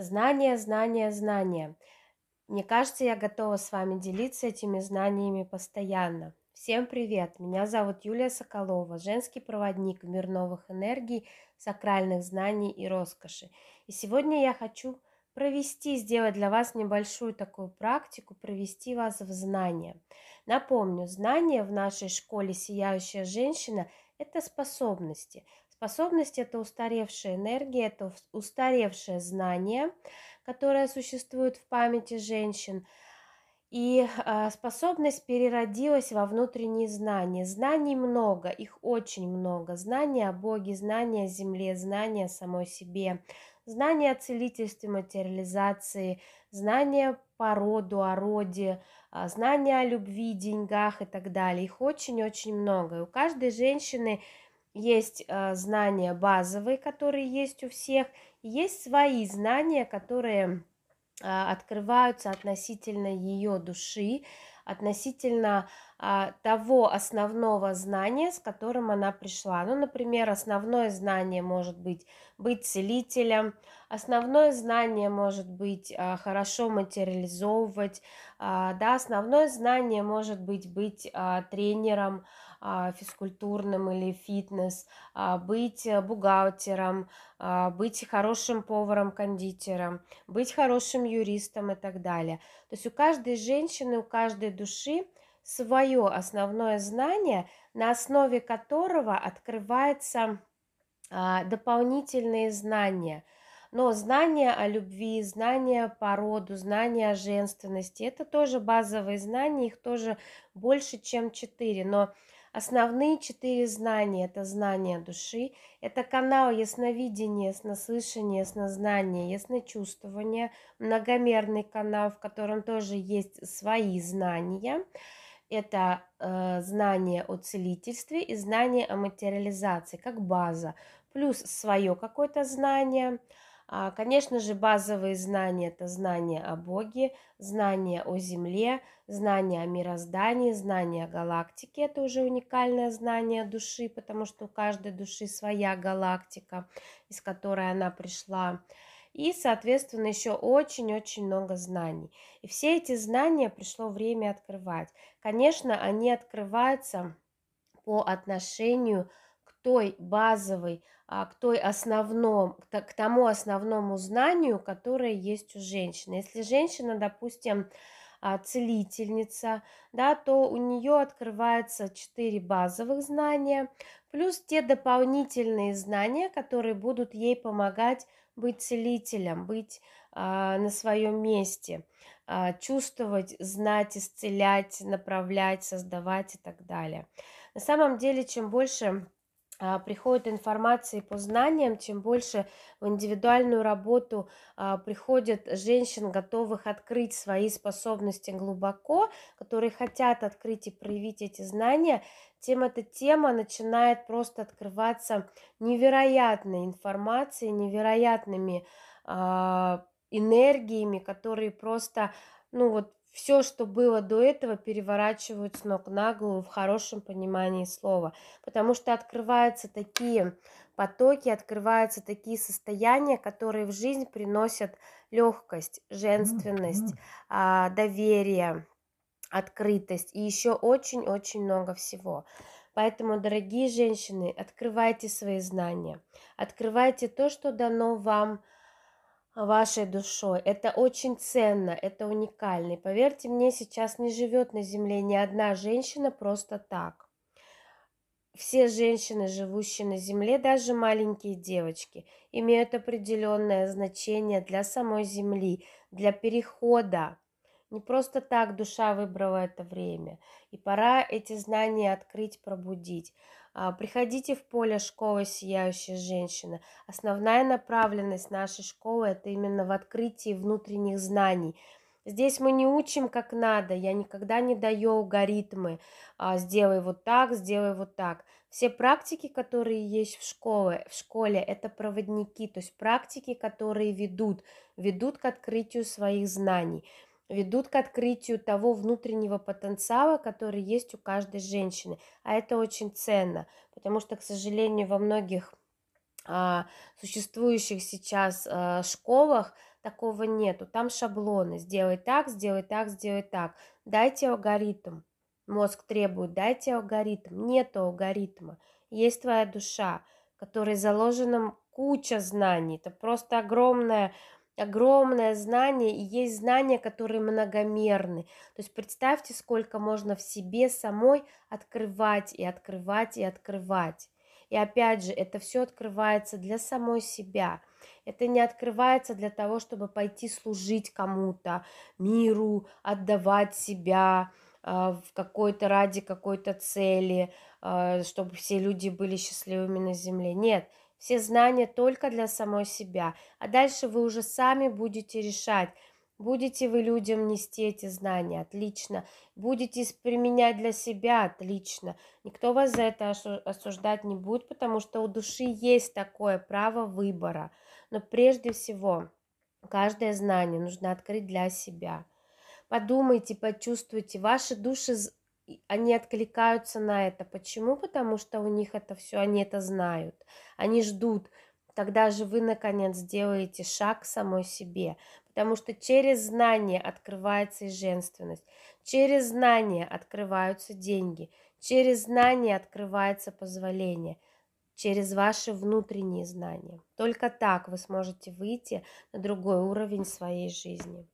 Знания, знания, знания. Мне кажется, я готова с вами делиться этими знаниями постоянно. Всем привет! Меня зовут Юлия Соколова, женский проводник в мир новых энергий, сакральных знаний и роскоши. И сегодня я хочу провести, сделать для вас небольшую такую практику, провести вас в знания. Напомню, знания в нашей школе «Сияющая женщина» – это способности – Способность – это устаревшая энергия, это устаревшее знание, которое существует в памяти женщин. И э, способность переродилась во внутренние знания. Знаний много, их очень много. Знания о Боге, знания о Земле, знания о самой себе, знания о целительстве, материализации, знания по роду, о роде, а, знания о любви, деньгах и так далее. Их очень-очень много. И у каждой женщины есть э, знания базовые, которые есть у всех, есть свои знания, которые э, открываются относительно ее души, относительно а, того основного знания, с которым она пришла. Ну, например, основное знание может быть быть целителем, основное знание может быть а, хорошо материализовывать, а, да, основное знание может быть быть а, тренером, а, физкультурным или фитнес, а, быть э, бухгалтером, а, быть хорошим поваром, кондитером, быть хорошим юристом и так далее. То есть у каждой женщины, у каждой души свое основное знание, на основе которого открывается дополнительные знания – но знания о любви, знания по роду, знания о женственности – это тоже базовые знания, их тоже больше, чем четыре. Но Основные четыре знания – это знание души, это канал ясновидения, яснослышания, яснознания, ясночувствования, многомерный канал, в котором тоже есть свои знания. Это э, знание о целительстве и знание о материализации как база, плюс свое какое-то знание – конечно же, базовые знания – это знания о Боге, знания о Земле, знания о мироздании, знания о галактике – это уже уникальное знание души, потому что у каждой души своя галактика, из которой она пришла. И, соответственно, еще очень-очень много знаний. И все эти знания пришло время открывать. Конечно, они открываются по отношению к той базовой а, к той основном, к тому основному знанию, которое есть у женщины. Если женщина, допустим, а, целительница, да, то у нее открывается четыре базовых знания, плюс те дополнительные знания, которые будут ей помогать быть целителем, быть а, на своем месте, а, чувствовать, знать, исцелять, направлять, создавать и так далее. На самом деле, чем больше приходит информации по знаниям, тем больше в индивидуальную работу а, приходят женщин, готовых открыть свои способности глубоко, которые хотят открыть и проявить эти знания, тем эта тема начинает просто открываться невероятной информацией, невероятными а, энергиями, которые просто, ну вот все, что было до этого, переворачивают с ног на голову в хорошем понимании слова. Потому что открываются такие потоки, открываются такие состояния, которые в жизнь приносят легкость, женственность, а, доверие, открытость и еще очень-очень много всего. Поэтому, дорогие женщины, открывайте свои знания, открывайте то, что дано вам – вашей душой. Это очень ценно, это уникально. И поверьте мне, сейчас не живет на Земле ни одна женщина просто так. Все женщины, живущие на Земле, даже маленькие девочки, имеют определенное значение для самой Земли, для перехода. Не просто так душа выбрала это время. И пора эти знания открыть, пробудить. А, приходите в поле школы «Сияющая женщина». Основная направленность нашей школы – это именно в открытии внутренних знаний. Здесь мы не учим как надо, я никогда не даю алгоритмы а, «сделай вот так, сделай вот так». Все практики, которые есть в школе, в школе, это проводники, то есть практики, которые ведут, ведут к открытию своих знаний ведут к открытию того внутреннего потенциала, который есть у каждой женщины. А это очень ценно, потому что, к сожалению, во многих а, существующих сейчас а, школах такого нету. Там шаблоны. Сделай так, сделай так, сделай так. Дайте алгоритм. Мозг требует, дайте алгоритм. Нет алгоритма. Есть твоя душа, в которой заложена куча знаний. Это просто огромное огромное знание, и есть знания, которые многомерны. То есть представьте, сколько можно в себе самой открывать и открывать и открывать. И опять же, это все открывается для самой себя. Это не открывается для того, чтобы пойти служить кому-то, миру, отдавать себя э, в какой-то ради какой-то цели, э, чтобы все люди были счастливыми на земле. Нет, все знания только для самой себя. А дальше вы уже сами будете решать, Будете вы людям нести эти знания? Отлично. Будете применять для себя? Отлично. Никто вас за это осуждать не будет, потому что у души есть такое право выбора. Но прежде всего, каждое знание нужно открыть для себя. Подумайте, почувствуйте. Ваши души, они откликаются на это. Почему? Потому что у них это все, они это знают. Они ждут, тогда же вы, наконец, сделаете шаг к самой себе, потому что через знание открывается и женственность, через знание открываются деньги, через знание открывается позволение, через ваши внутренние знания. Только так вы сможете выйти на другой уровень своей жизни.